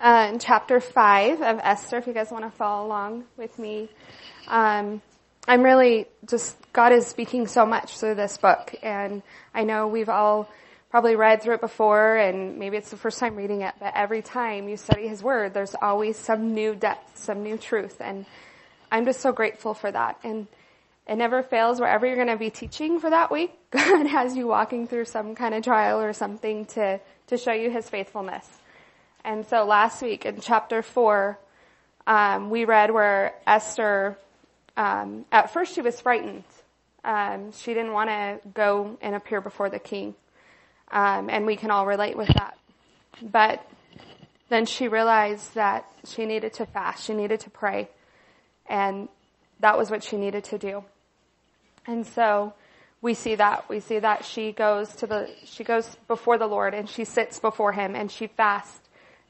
uh, in chapter 5 of Esther, if you guys want to follow along with me. Um, I'm really just, God is speaking so much through this book, and I know we've all probably read through it before, and maybe it's the first time reading it, but every time you study His Word, there's always some new depth, some new truth, and I'm just so grateful for that. And it never fails wherever you're going to be teaching for that week. God has you walking through some kind of trial or something to, to show you His faithfulness. And so last week in chapter four, um, we read where Esther, um, at first she was frightened. Um, she didn't want to go and appear before the king, um, and we can all relate with that. But then she realized that she needed to fast, she needed to pray, and that was what she needed to do. And so we see that we see that she goes to the she goes before the Lord and she sits before him and she fasts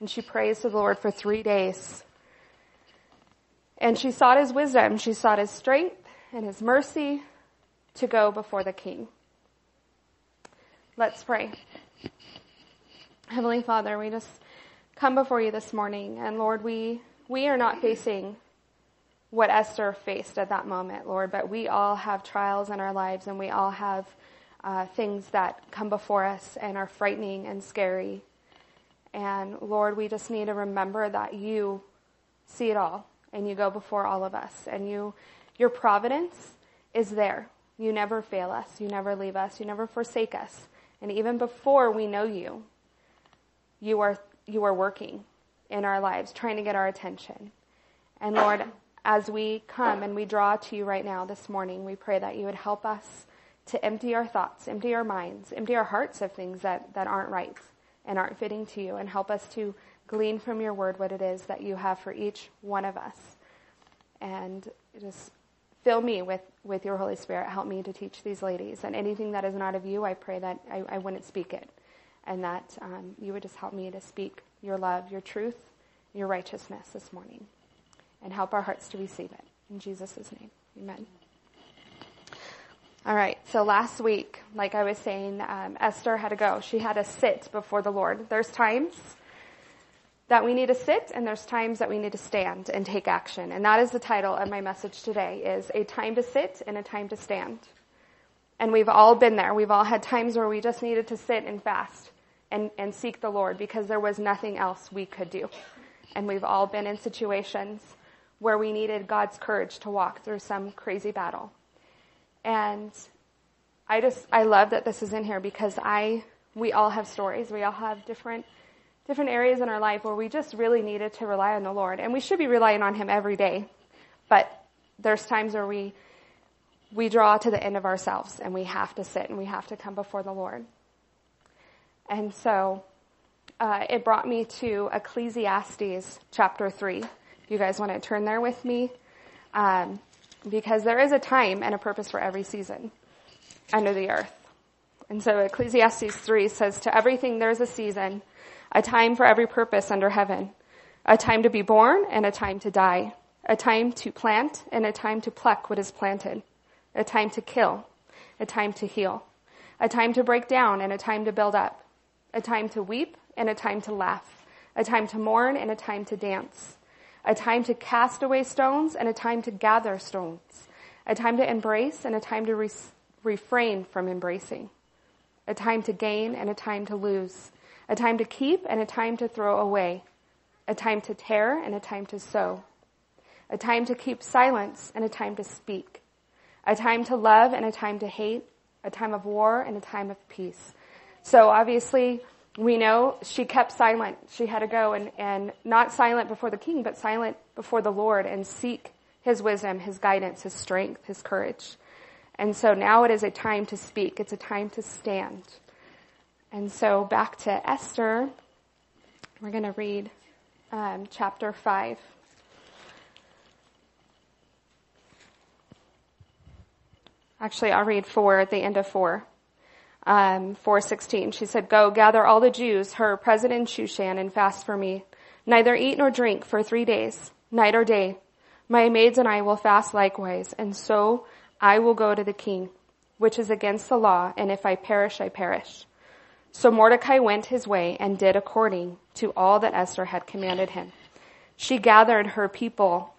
and she prays to the Lord for three days. And she sought his wisdom, she sought his strength and his mercy to go before the king. Let's pray. Heavenly Father, we just come before you this morning and Lord, we, we are not facing what Esther faced at that moment, Lord, but we all have trials in our lives and we all have uh, things that come before us and are frightening and scary. And Lord, we just need to remember that you see it all and you go before all of us and you, your providence is there. You never fail us. You never leave us. You never forsake us. And even before we know you, you are, you are working in our lives, trying to get our attention. And Lord, as we come and we draw to you right now this morning, we pray that you would help us to empty our thoughts, empty our minds, empty our hearts of things that, that aren't right and aren't fitting to you and help us to glean from your word what it is that you have for each one of us. And just fill me with, with your Holy Spirit. Help me to teach these ladies. And anything that is not of you, I pray that I, I wouldn't speak it. And that um, you would just help me to speak your love, your truth, your righteousness this morning. And help our hearts to receive it. In Jesus' name. Amen. All right. So last week, like I was saying, um, Esther had to go. She had to sit before the Lord. There's times that we need to sit and there's times that we need to stand and take action. And that is the title of my message today is a time to sit and a time to stand. And we've all been there. We've all had times where we just needed to sit and fast and, and seek the Lord because there was nothing else we could do. And we've all been in situations where we needed God's courage to walk through some crazy battle. And I just, I love that this is in here because I, we all have stories. We all have different, different areas in our life where we just really needed to rely on the Lord. And we should be relying on Him every day. But there's times where we, we draw to the end of ourselves and we have to sit and we have to come before the Lord. And so, uh, it brought me to Ecclesiastes chapter 3. You guys want to turn there with me? Um, because there is a time and a purpose for every season under the earth. And so Ecclesiastes 3 says, to everything there's a season, a time for every purpose under heaven, a time to be born and a time to die, a time to plant and a time to pluck what is planted, a time to kill, a time to heal, a time to break down and a time to build up, a time to weep and a time to laugh, a time to mourn and a time to dance, a time to cast away stones and a time to gather stones, a time to embrace and a time to re- refrain from embracing, a time to gain and a time to lose, a time to keep and a time to throw away, a time to tear and a time to sow, a time to keep silence and a time to speak, a time to love and a time to hate, a time of war and a time of peace. So obviously, we know she kept silent. She had to go and, and not silent before the king, but silent before the Lord and seek his wisdom, his guidance, his strength, his courage. And so now it is a time to speak. It's a time to stand. And so back to Esther, we're going to read um, chapter 5. Actually, I'll read 4 at the end of 4 um, 416. She said, Go, gather all the Jews, her president Shushan, and fast for me. Neither eat nor drink for three days, night or day. My maids and I will fast likewise, and so I will go to the king, which is against the law, and if I perish, I perish. So Mordecai went his way and did according to all that Esther had commanded him. She gathered her people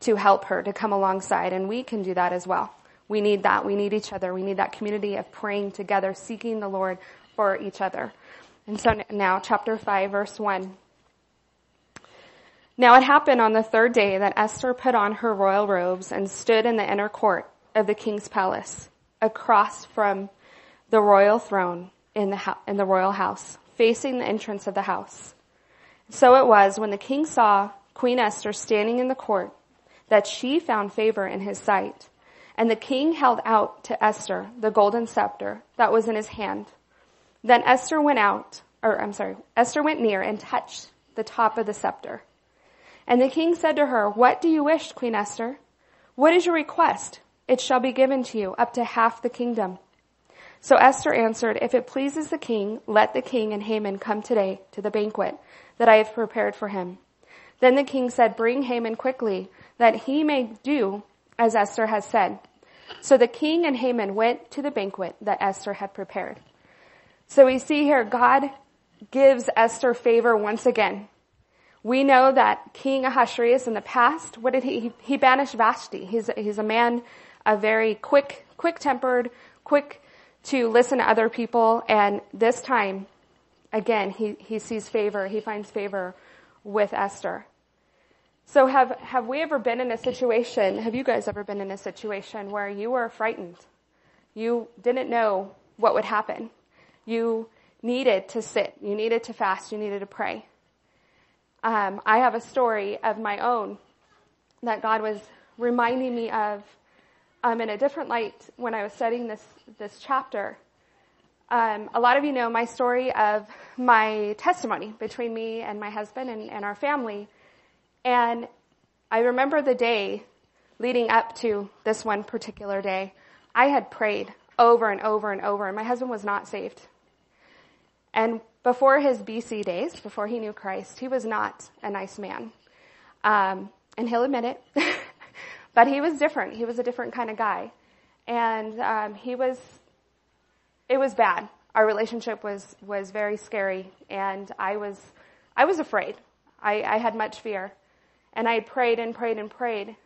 to help her to come alongside and we can do that as well. We need that. We need each other. We need that community of praying together, seeking the Lord for each other. And so now chapter 5 verse 1. Now it happened on the third day that Esther put on her royal robes and stood in the inner court of the king's palace across from the royal throne in the, in the royal house, facing the entrance of the house. So it was when the king saw Queen Esther standing in the court that she found favor in his sight. And the king held out to Esther the golden scepter that was in his hand. Then Esther went out, or I'm sorry, Esther went near and touched the top of the scepter. And the king said to her, what do you wish, Queen Esther? What is your request? It shall be given to you up to half the kingdom. So Esther answered, if it pleases the king, let the king and Haman come today to the banquet that I have prepared for him. Then the king said, bring Haman quickly that he may do as Esther has said. So the king and Haman went to the banquet that Esther had prepared. So we see here God gives Esther favor once again. We know that King Ahasuerus in the past, what did he, he banished Vashti. He's, he's a man, a very quick, quick tempered, quick to listen to other people. And this time, again, he, he sees favor. He finds favor with Esther. So have, have we ever been in a situation, have you guys ever been in a situation where you were frightened? You didn't know what would happen. You needed to sit. You needed to fast. You needed to pray um, I have a story of my own that God was reminding me of um, in a different light when I was studying this this chapter. Um, a lot of you know my story of my testimony between me and my husband and, and our family, and I remember the day leading up to this one particular day. I had prayed over and over and over, and my husband was not saved. And before his BC days, before he knew Christ, he was not a nice man. Um, and he'll admit it. but he was different. He was a different kind of guy. And um, he was, it was bad. Our relationship was, was very scary. And I was, I was afraid. I, I had much fear. And I prayed and prayed and prayed.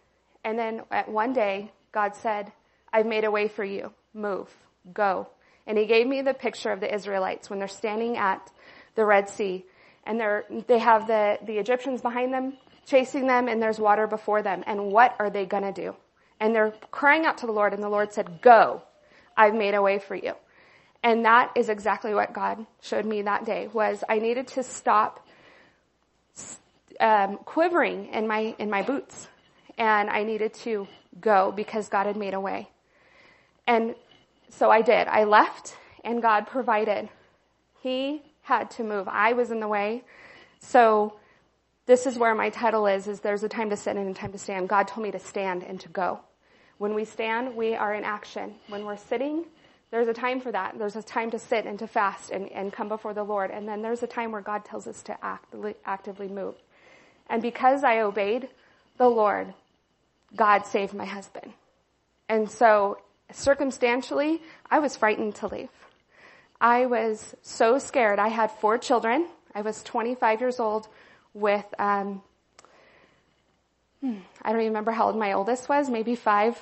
And then at one day, God said, I've made a way for you. Move. Go. And he gave me the picture of the Israelites when they're standing at the Red Sea and they're, they have the, the Egyptians behind them chasing them and there's water before them. And what are they gonna do? And they're crying out to the Lord and the Lord said, go, I've made a way for you. And that is exactly what God showed me that day was I needed to stop um, quivering in my in my boots, and I needed to go because God had made a way. And so I did. I left and God provided. He had to move. I was in the way. So this is where my title is, is there's a time to sit and a time to stand. God told me to stand and to go. When we stand, we are in action. When we're sitting, there's a time for that. There's a time to sit and to fast and, and come before the Lord. And then there's a time where God tells us to act, actively move. And because I obeyed the Lord, God saved my husband. And so circumstantially, I was frightened to leave. I was so scared. I had four children. I was 25 years old with, um, hmm, I don't even remember how old my oldest was, maybe five.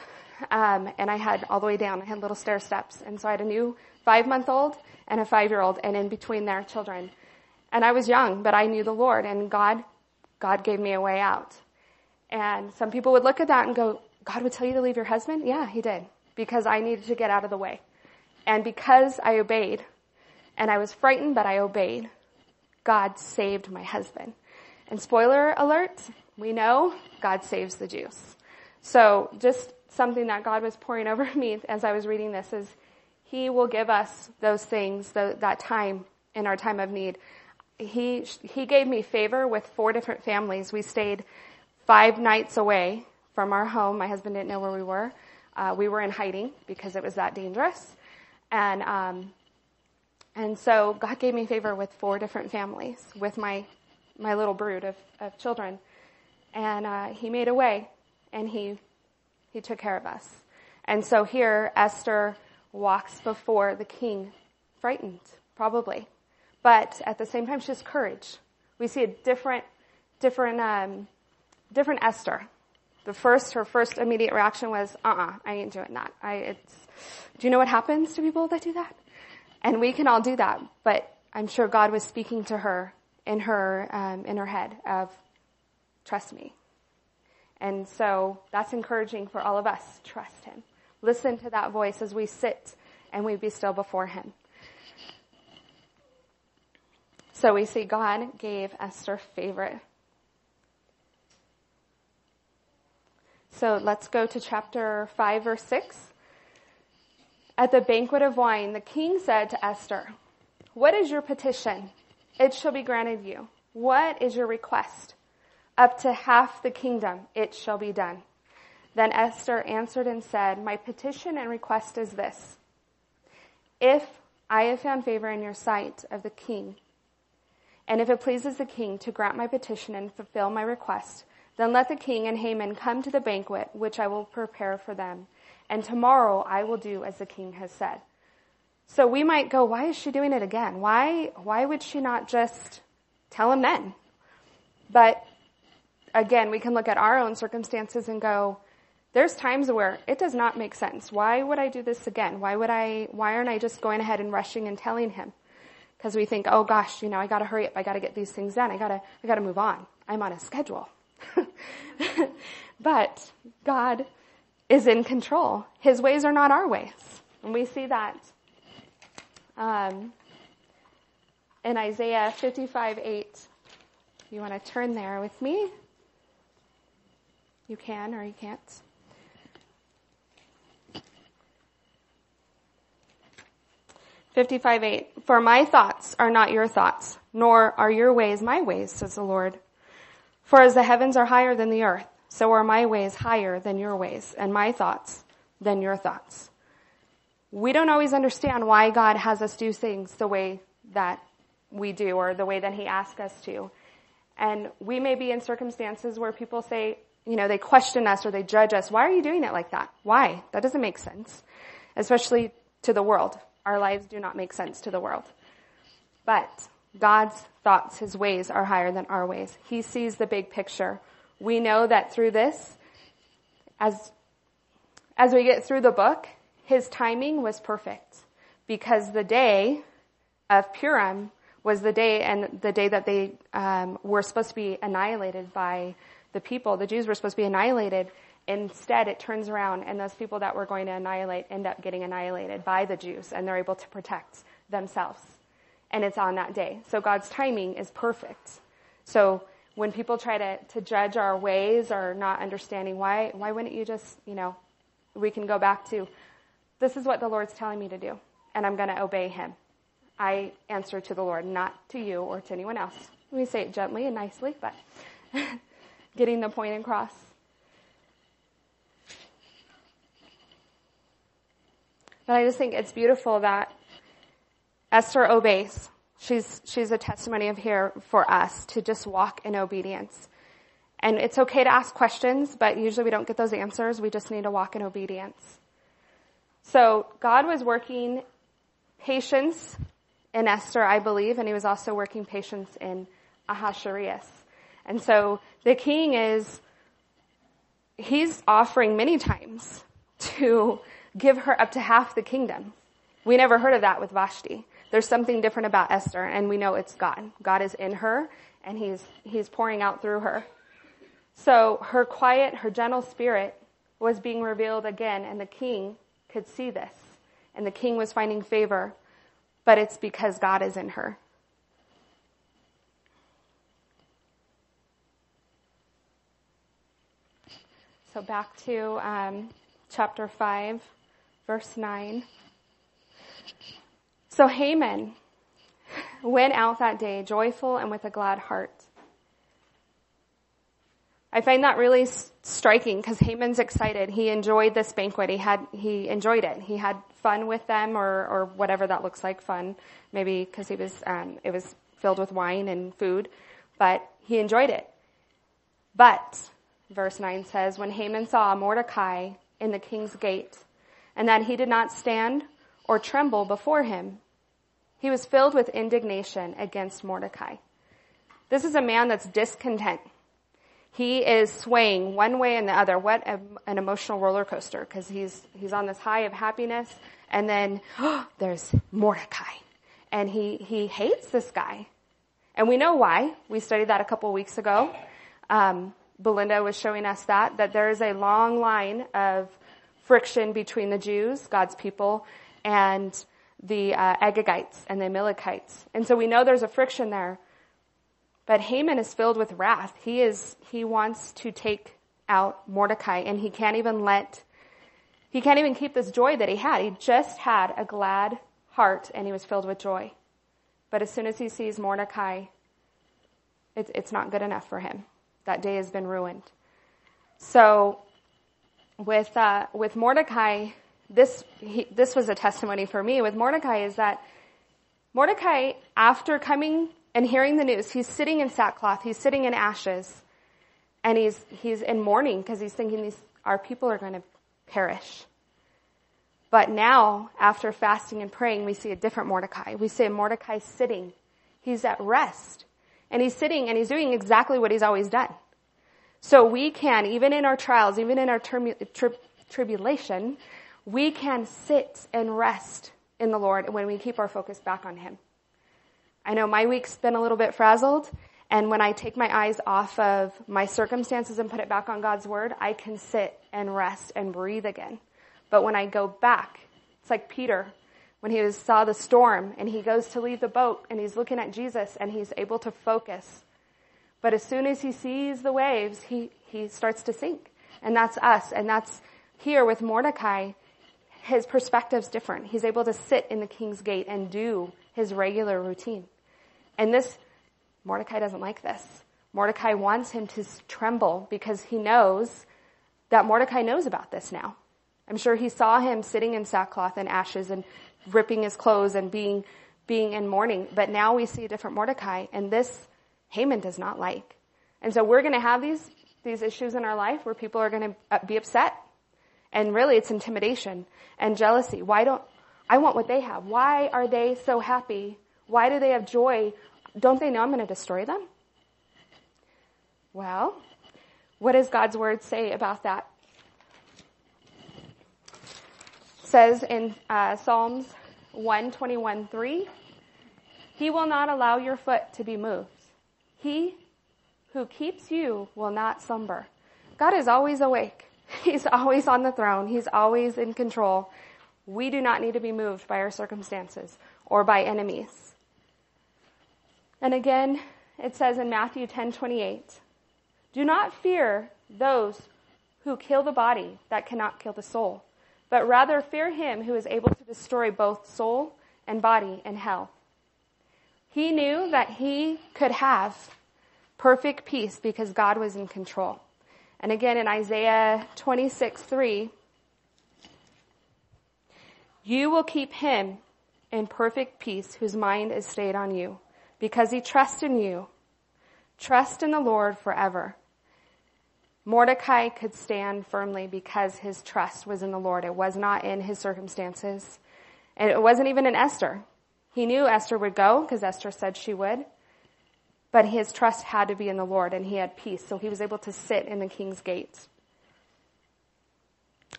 Um, and I had all the way down, I had little stair steps. And so I had a new five month old and a five year old and in between their children. And I was young, but I knew the Lord and God, God gave me a way out. And some people would look at that and go, God would tell you to leave your husband? Yeah, he did because I needed to get out of the way. And because I obeyed, and I was frightened, but I obeyed, God saved my husband. And spoiler alert, we know God saves the Jews. So just something that God was pouring over me as I was reading this is He will give us those things, that time in our time of need. He, he gave me favor with four different families. We stayed five nights away from our home. My husband didn't know where we were. Uh, we were in hiding because it was that dangerous. And, um, and so God gave me favor with four different families with my, my little brood of, of children. And, uh, he made a way and he, he took care of us. And so here Esther walks before the king frightened probably. But at the same time, she has courage. We see a different, different, um, different Esther. The first, her first immediate reaction was, uh-uh, I ain't doing that. I, it's, do you know what happens to people that do that? And we can all do that, but I'm sure God was speaking to her in her, um, in her head of, trust me. And so that's encouraging for all of us. Trust Him. Listen to that voice as we sit and we be still before Him. So we see God gave Esther favor. So let's go to chapter 5 verse 6. At the banquet of wine, the king said to Esther, What is your petition? It shall be granted you. What is your request? Up to half the kingdom, it shall be done. Then Esther answered and said, My petition and request is this. If I have found favor in your sight of the king, and if it pleases the king to grant my petition and fulfill my request, then let the king and Haman come to the banquet which I will prepare for them. And tomorrow I will do as the king has said. So we might go, why is she doing it again? Why, why would she not just tell him then? But again, we can look at our own circumstances and go, there's times where it does not make sense. Why would I do this again? Why would I, why aren't I just going ahead and rushing and telling him? Because we think, oh gosh, you know, I gotta hurry up. I gotta get these things done. I gotta, I gotta move on. I'm on a schedule. but God is in control. His ways are not our ways. And we see that, um, in Isaiah 55, 8. You want to turn there with me? You can or you can't. 55 8. For my thoughts are not your thoughts, nor are your ways my ways, says the Lord. For as the heavens are higher than the earth, so are my ways higher than your ways, and my thoughts than your thoughts. We don't always understand why God has us do things the way that we do, or the way that He asks us to. And we may be in circumstances where people say, you know, they question us or they judge us. Why are you doing it like that? Why? That doesn't make sense. Especially to the world. Our lives do not make sense to the world. But God's thoughts, His ways are higher than our ways. He sees the big picture. We know that through this, as, as we get through the book, His timing was perfect because the day of Purim was the day and the day that they um, were supposed to be annihilated by the people. The Jews were supposed to be annihilated Instead, it turns around and those people that we're going to annihilate end up getting annihilated by the Jews and they're able to protect themselves. And it's on that day. So God's timing is perfect. So when people try to, to judge our ways or not understanding why, why wouldn't you just, you know, we can go back to, this is what the Lord's telling me to do and I'm going to obey him. I answer to the Lord, not to you or to anyone else. We say it gently and nicely, but getting the point across. But I just think it's beautiful that Esther obeys. She's, she's a testimony of here for us to just walk in obedience. And it's okay to ask questions, but usually we don't get those answers. We just need to walk in obedience. So God was working patience in Esther, I believe, and he was also working patience in Ahasuerus. And so the king is, he's offering many times to give her up to half the kingdom. We never heard of that with Vashti. There's something different about Esther and we know it's God. God is in her and he's, he's pouring out through her. So her quiet, her gentle spirit was being revealed again and the king could see this and the king was finding favor, but it's because God is in her. So back to um, chapter 5 verse 9. So Haman went out that day joyful and with a glad heart. I find that really striking because Haman's excited. He enjoyed this banquet. He had, he enjoyed it. He had fun with them or, or whatever that looks like fun. Maybe because he was, um, it was filled with wine and food, but he enjoyed it. But, verse 9 says, when Haman saw Mordecai in the king's gate, and that he did not stand or tremble before him. He was filled with indignation against Mordecai. This is a man that's discontent. He is swaying one way and the other. What a, an emotional roller coaster because he's, he's on this high of happiness and then oh, there's Mordecai and he, he hates this guy. And we know why. We studied that a couple weeks ago. Um, Belinda was showing us that, that there is a long line of friction between the Jews, God's people, and the uh, Agagites and the Amalekites. And so we know there's a friction there. But Haman is filled with wrath. He is, he wants to take out Mordecai and he can't even let, he can't even keep this joy that he had. He just had a glad heart and he was filled with joy. But as soon as he sees Mordecai, it's, it's not good enough for him. That day has been ruined. So with, uh, with Mordecai, this, he, this was a testimony for me with Mordecai is that Mordecai, after coming and hearing the news, he's sitting in sackcloth, he's sitting in ashes, and he's, he's in mourning because he's thinking these, our people are going to perish. But now, after fasting and praying, we see a different Mordecai. We see Mordecai sitting. He's at rest. And he's sitting and he's doing exactly what he's always done. So we can, even in our trials, even in our tri- tribulation, we can sit and rest in the Lord when we keep our focus back on Him. I know my week's been a little bit frazzled, and when I take my eyes off of my circumstances and put it back on God's Word, I can sit and rest and breathe again. But when I go back, it's like Peter when he was, saw the storm and he goes to leave the boat and he's looking at Jesus and he's able to focus. But as soon as he sees the waves, he, he starts to sink. And that's us. And that's here with Mordecai. His perspective's different. He's able to sit in the king's gate and do his regular routine. And this, Mordecai doesn't like this. Mordecai wants him to tremble because he knows that Mordecai knows about this now. I'm sure he saw him sitting in sackcloth and ashes and ripping his clothes and being, being in mourning. But now we see a different Mordecai and this Haman does not like. And so we're going to have these, these issues in our life where people are going to uh, be upset. And really it's intimidation and jealousy. Why don't, I want what they have. Why are they so happy? Why do they have joy? Don't they know I'm going to destroy them? Well, what does God's word say about that? says in uh, Psalms 121 3, He will not allow your foot to be moved. He who keeps you will not slumber. God is always awake. He's always on the throne. He's always in control. We do not need to be moved by our circumstances or by enemies. And again, it says in Matthew 10:28, "Do not fear those who kill the body that cannot kill the soul, but rather fear him who is able to destroy both soul and body in hell. He knew that he could have perfect peace because God was in control. And again in Isaiah 26, 3, you will keep him in perfect peace whose mind is stayed on you because he trusts in you. Trust in the Lord forever. Mordecai could stand firmly because his trust was in the Lord. It was not in his circumstances. And it wasn't even in Esther. He knew Esther would go because Esther said she would. But his trust had to be in the Lord and he had peace. So he was able to sit in the king's gates.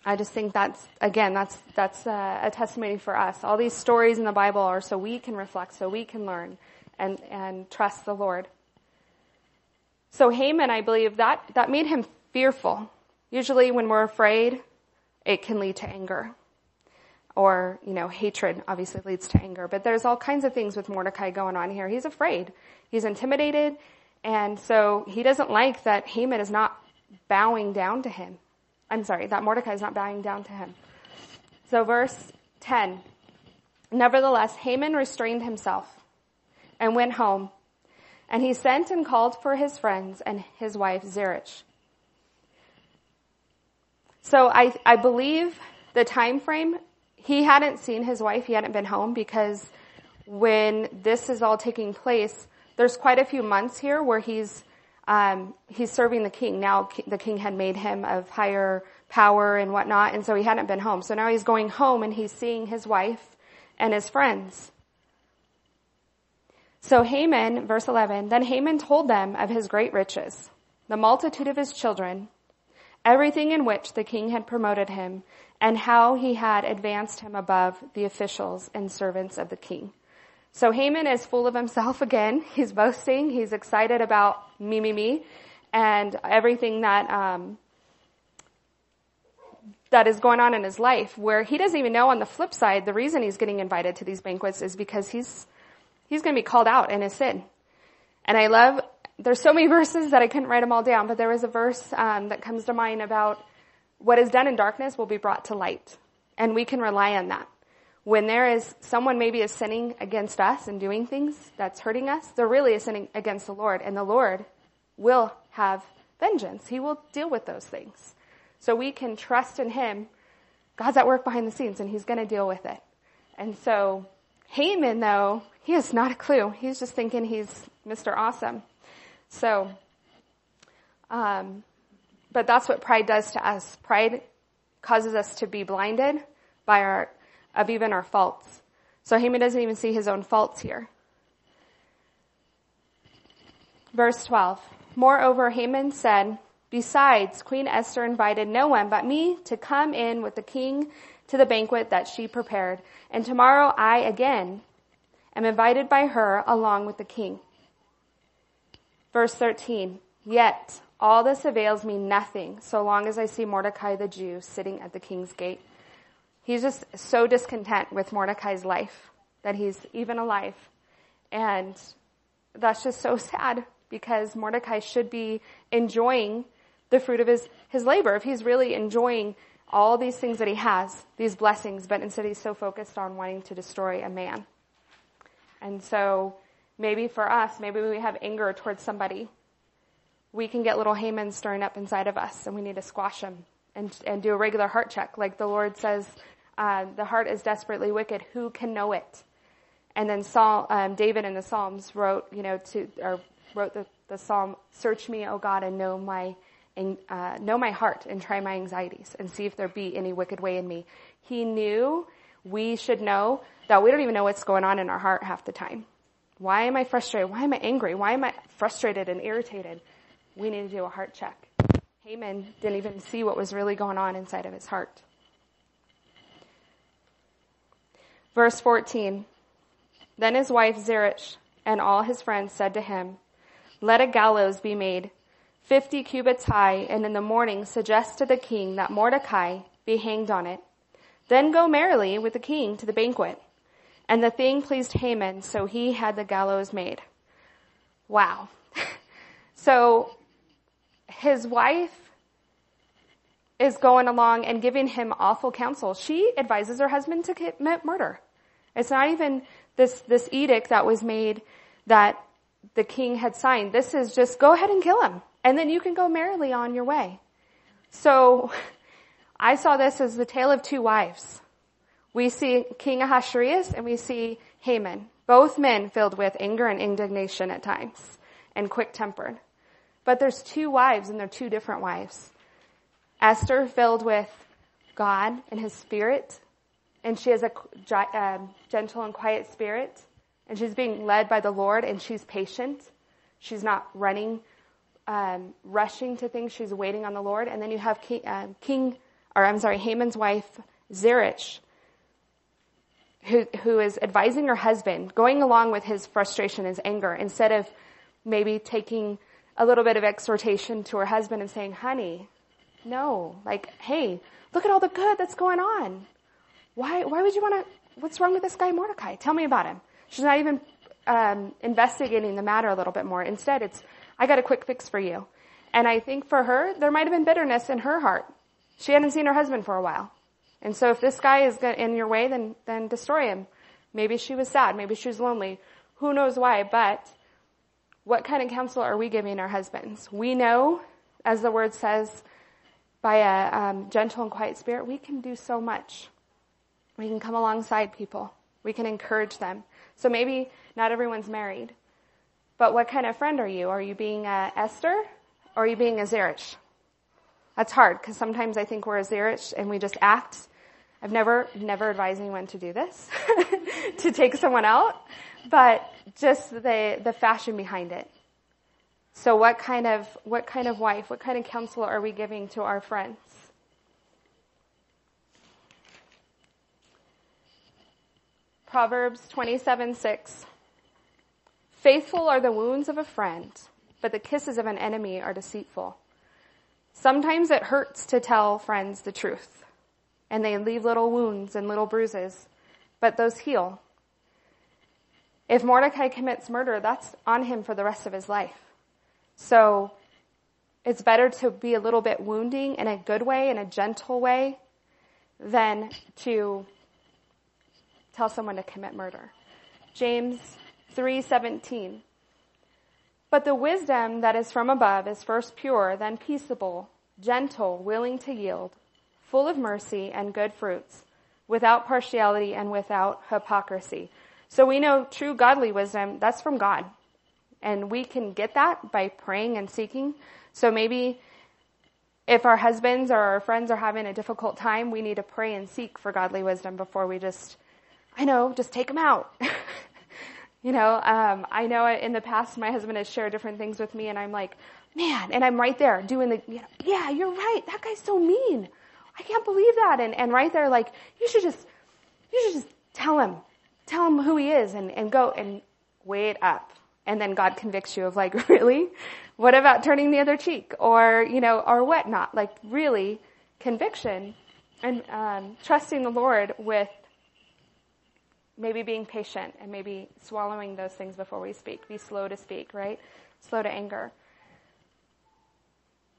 I just think that's, again, that's, that's a, a testimony for us. All these stories in the Bible are so we can reflect, so we can learn and, and trust the Lord. So Haman, I believe that, that made him fearful. Usually when we're afraid, it can lead to anger. Or, you know, hatred obviously leads to anger. But there's all kinds of things with Mordecai going on here. He's afraid. He's intimidated. And so he doesn't like that Haman is not bowing down to him. I'm sorry, that Mordecai is not bowing down to him. So verse 10. Nevertheless, Haman restrained himself and went home. And he sent and called for his friends and his wife Zeresh. So I, I believe the time frame, he hadn't seen his wife, he hadn't been home because when this is all taking place, there's quite a few months here where he's, um, he's serving the king. Now the king had made him of higher power and whatnot, and so he hadn't been home. So now he's going home and he's seeing his wife and his friends. So Haman, verse 11, then Haman told them of his great riches, the multitude of his children, everything in which the king had promoted him, and how he had advanced him above the officials and servants of the king. So Haman is full of himself again. He's boasting. He's excited about me, me, me, and everything that um, that is going on in his life. Where he doesn't even know. On the flip side, the reason he's getting invited to these banquets is because he's he's going to be called out in his sin. And I love. There's so many verses that I couldn't write them all down, but there was a verse um, that comes to mind about what is done in darkness will be brought to light, and we can rely on that when there is someone maybe is sinning against us and doing things that's hurting us, they're really sinning against the Lord, and the Lord will have vengeance. He will deal with those things. So we can trust in Him. God's at work behind the scenes, and He's going to deal with it. And so Haman, though, he has not a clue. He's just thinking he's Mr. Awesome. So, um, but that's what pride does to us. Pride causes us to be blinded by our of even our faults. So Haman doesn't even see his own faults here. Verse 12. Moreover, Haman said, Besides, Queen Esther invited no one but me to come in with the king to the banquet that she prepared, and tomorrow I again am invited by her along with the king. Verse 13. Yet all this avails me nothing so long as I see Mordecai the Jew sitting at the king's gate. He's just so discontent with Mordecai's life that he's even alive. And that's just so sad because Mordecai should be enjoying the fruit of his, his labor. If he's really enjoying all these things that he has, these blessings, but instead he's so focused on wanting to destroy a man. And so maybe for us, maybe we have anger towards somebody. We can get little Haman stirring up inside of us and we need to squash him and, and do a regular heart check. Like the Lord says uh, the heart is desperately wicked. Who can know it? And then Saul, um, David in the Psalms wrote, you know, to or wrote the, the psalm, "Search me, O God, and know my uh, know my heart, and try my anxieties, and see if there be any wicked way in me." He knew we should know that we don't even know what's going on in our heart half the time. Why am I frustrated? Why am I angry? Why am I frustrated and irritated? We need to do a heart check. Haman didn't even see what was really going on inside of his heart. Verse 14. Then his wife Zeresh and all his friends said to him, Let a gallows be made, fifty cubits high, and in the morning suggest to the king that Mordecai be hanged on it. Then go merrily with the king to the banquet. And the thing pleased Haman, so he had the gallows made. Wow. so his wife is going along and giving him awful counsel. She advises her husband to commit murder. It's not even this, this edict that was made that the king had signed. This is just go ahead and kill him and then you can go merrily on your way. So I saw this as the tale of two wives. We see King Ahasuerus and we see Haman, both men filled with anger and indignation at times and quick tempered. But there's two wives and they're two different wives. Esther filled with God and his spirit, and she has a um, gentle and quiet spirit, and she's being led by the Lord, and she's patient. She's not running, um, rushing to things. She's waiting on the Lord. And then you have King, um, King or I'm sorry, Haman's wife, Zeresh, who, who is advising her husband, going along with his frustration, his anger, instead of maybe taking a little bit of exhortation to her husband and saying, honey, no, like, hey, look at all the good that's going on. Why, why would you want to, what's wrong with this guy Mordecai? Tell me about him. She's not even, um, investigating the matter a little bit more. Instead, it's, I got a quick fix for you. And I think for her, there might have been bitterness in her heart. She hadn't seen her husband for a while. And so if this guy is in your way, then, then destroy him. Maybe she was sad. Maybe she was lonely. Who knows why, but what kind of counsel are we giving our husbands? We know, as the word says, by a um, gentle and quiet spirit, we can do so much. We can come alongside people. We can encourage them. So maybe not everyone's married, but what kind of friend are you? Are you being a Esther or are you being a Zeresh? That's hard because sometimes I think we're a Zeresh and we just act. I've never, never advised anyone to do this, to take someone out, but just the, the fashion behind it. So what kind of, what kind of wife, what kind of counsel are we giving to our friends? Proverbs 27, 6. Faithful are the wounds of a friend, but the kisses of an enemy are deceitful. Sometimes it hurts to tell friends the truth, and they leave little wounds and little bruises, but those heal. If Mordecai commits murder, that's on him for the rest of his life. So it's better to be a little bit wounding in a good way, in a gentle way, than to tell someone to commit murder. James 3:17 But the wisdom that is from above is first pure, then peaceable, gentle, willing to yield, full of mercy and good fruits, without partiality and without hypocrisy. So we know true godly wisdom, that's from God. And we can get that by praying and seeking. So maybe if our husbands or our friends are having a difficult time, we need to pray and seek for godly wisdom before we just, I know, just take them out. you know, um, I know in the past my husband has shared different things with me and I'm like, man, and I'm right there doing the, you know, yeah, you're right. That guy's so mean. I can't believe that. And, and right there, like, you should just, you should just tell him, tell him who he is and, and go and wait up. And then God convicts you of like, really? What about turning the other cheek? Or, you know, or whatnot? Like really conviction and um, trusting the Lord with maybe being patient and maybe swallowing those things before we speak. Be slow to speak, right? Slow to anger.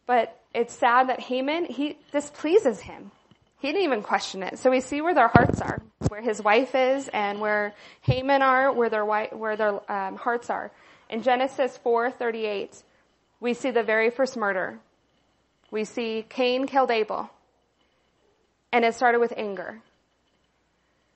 But it's sad that Haman, he displeases him. He didn't even question it. So we see where their hearts are, where his wife is, and where Haman are, where their where their um, hearts are. In Genesis 4:38, we see the very first murder. We see Cain killed Abel, and it started with anger.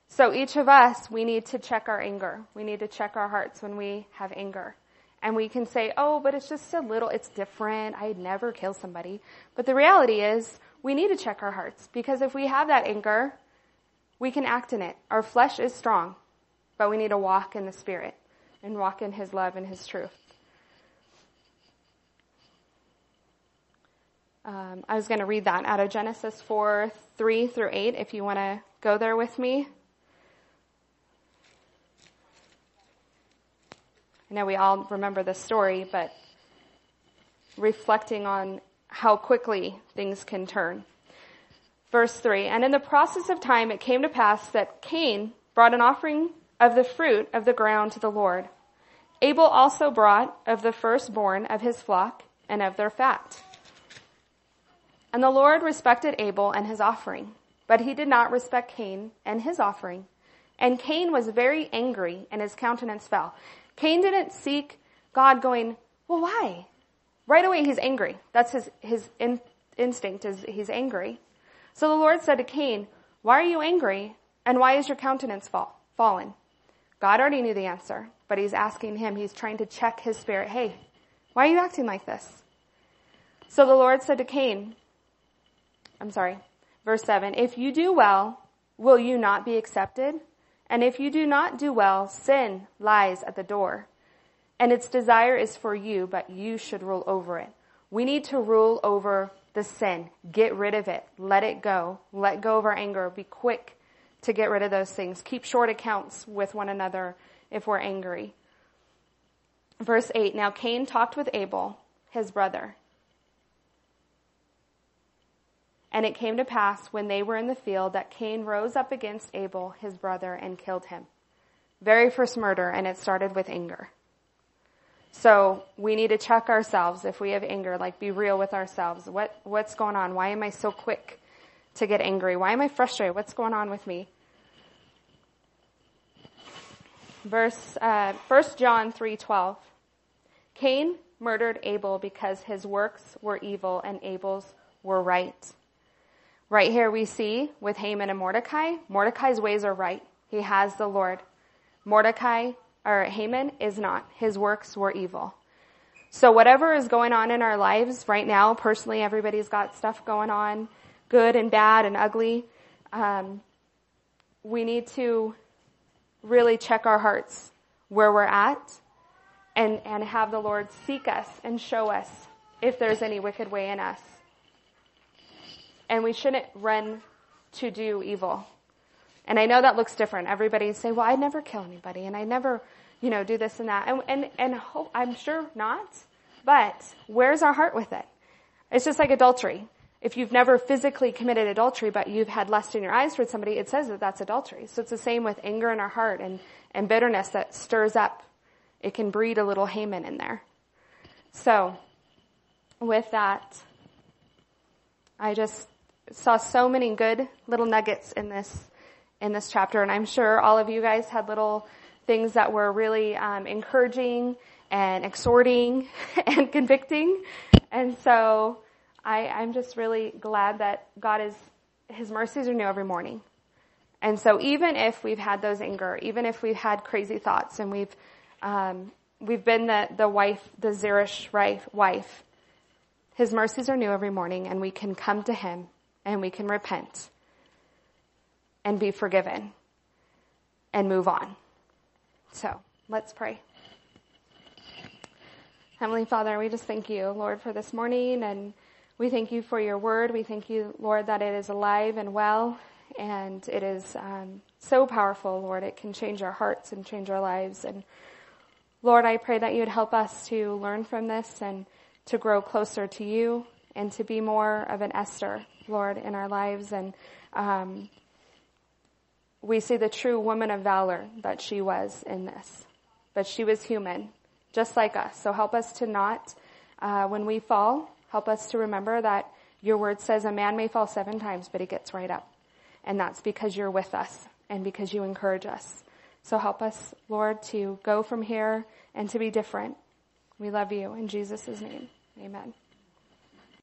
So each of us, we need to check our anger. We need to check our hearts when we have anger. And we can say, oh, but it's just a little, it's different. I'd never kill somebody. But the reality is, we need to check our hearts because if we have that anger, we can act in it. Our flesh is strong, but we need to walk in the Spirit and walk in His love and His truth. Um, I was going to read that out of Genesis 4, 3 through 8, if you want to go there with me. I know we all remember this story, but reflecting on how quickly things can turn. Verse 3 And in the process of time it came to pass that Cain brought an offering of the fruit of the ground to the Lord. Abel also brought of the firstborn of his flock and of their fat. And the Lord respected Abel and his offering, but he did not respect Cain and his offering. And Cain was very angry and his countenance fell. Cain didn't seek God going, well, why? Right away he's angry. That's his, his in, instinct is he's angry. So the Lord said to Cain, why are you angry? And why is your countenance fall, fallen? God already knew the answer, but he's asking him, he's trying to check his spirit. Hey, why are you acting like this? So the Lord said to Cain, I'm sorry, verse 7, if you do well, will you not be accepted? And if you do not do well, sin lies at the door and its desire is for you, but you should rule over it. We need to rule over the sin. Get rid of it. Let it go. Let go of our anger. Be quick to get rid of those things. Keep short accounts with one another if we're angry. Verse 8, now Cain talked with Abel, his brother. And it came to pass when they were in the field that Cain rose up against Abel, his brother, and killed him. Very first murder, and it started with anger. So we need to check ourselves if we have anger, like be real with ourselves. What, what's going on? Why am I so quick to get angry? Why am I frustrated? What's going on with me? Verse, uh, 1 John 3.12. Cain murdered Abel because his works were evil and Abel's were right. Right here we see with Haman and Mordecai, Mordecai's ways are right. He has the Lord. Mordecai or Haman is not. His works were evil. So whatever is going on in our lives right now, personally, everybody's got stuff going on, good and bad and ugly. Um, we need to really check our hearts. where we're at and, and have the Lord seek us and show us if there's any wicked way in us. And we shouldn't run to do evil. And I know that looks different. Everybody say, well, I never kill anybody and I never, you know, do this and that. And, and, and hope, I'm sure not. But where's our heart with it? It's just like adultery. If you've never physically committed adultery, but you've had lust in your eyes towards somebody, it says that that's adultery. So it's the same with anger in our heart and, and bitterness that stirs up. It can breed a little Haman in there. So, with that, I just saw so many good little nuggets in this in this chapter, and I'm sure all of you guys had little things that were really um, encouraging and exhorting and convicting. And so I, I'm just really glad that God is His mercies are new every morning. And so even if we've had those anger, even if we've had crazy thoughts, and we've um, we've been the the wife, the Zeresh wife, His mercies are new every morning, and we can come to Him and we can repent and be forgiven and move on. So let's pray. Heavenly Father, we just thank you, Lord, for this morning and we thank you for your word. We thank you, Lord, that it is alive and well and it is um, so powerful, Lord. It can change our hearts and change our lives. And Lord, I pray that you would help us to learn from this and to grow closer to you and to be more of an Esther, Lord, in our lives. And um, we see the true woman of valor that she was in this. But she was human, just like us. So help us to not, uh, when we fall, help us to remember that your word says a man may fall seven times, but he gets right up. And that's because you're with us and because you encourage us. So help us, Lord, to go from here and to be different. We love you in Jesus' name. Amen.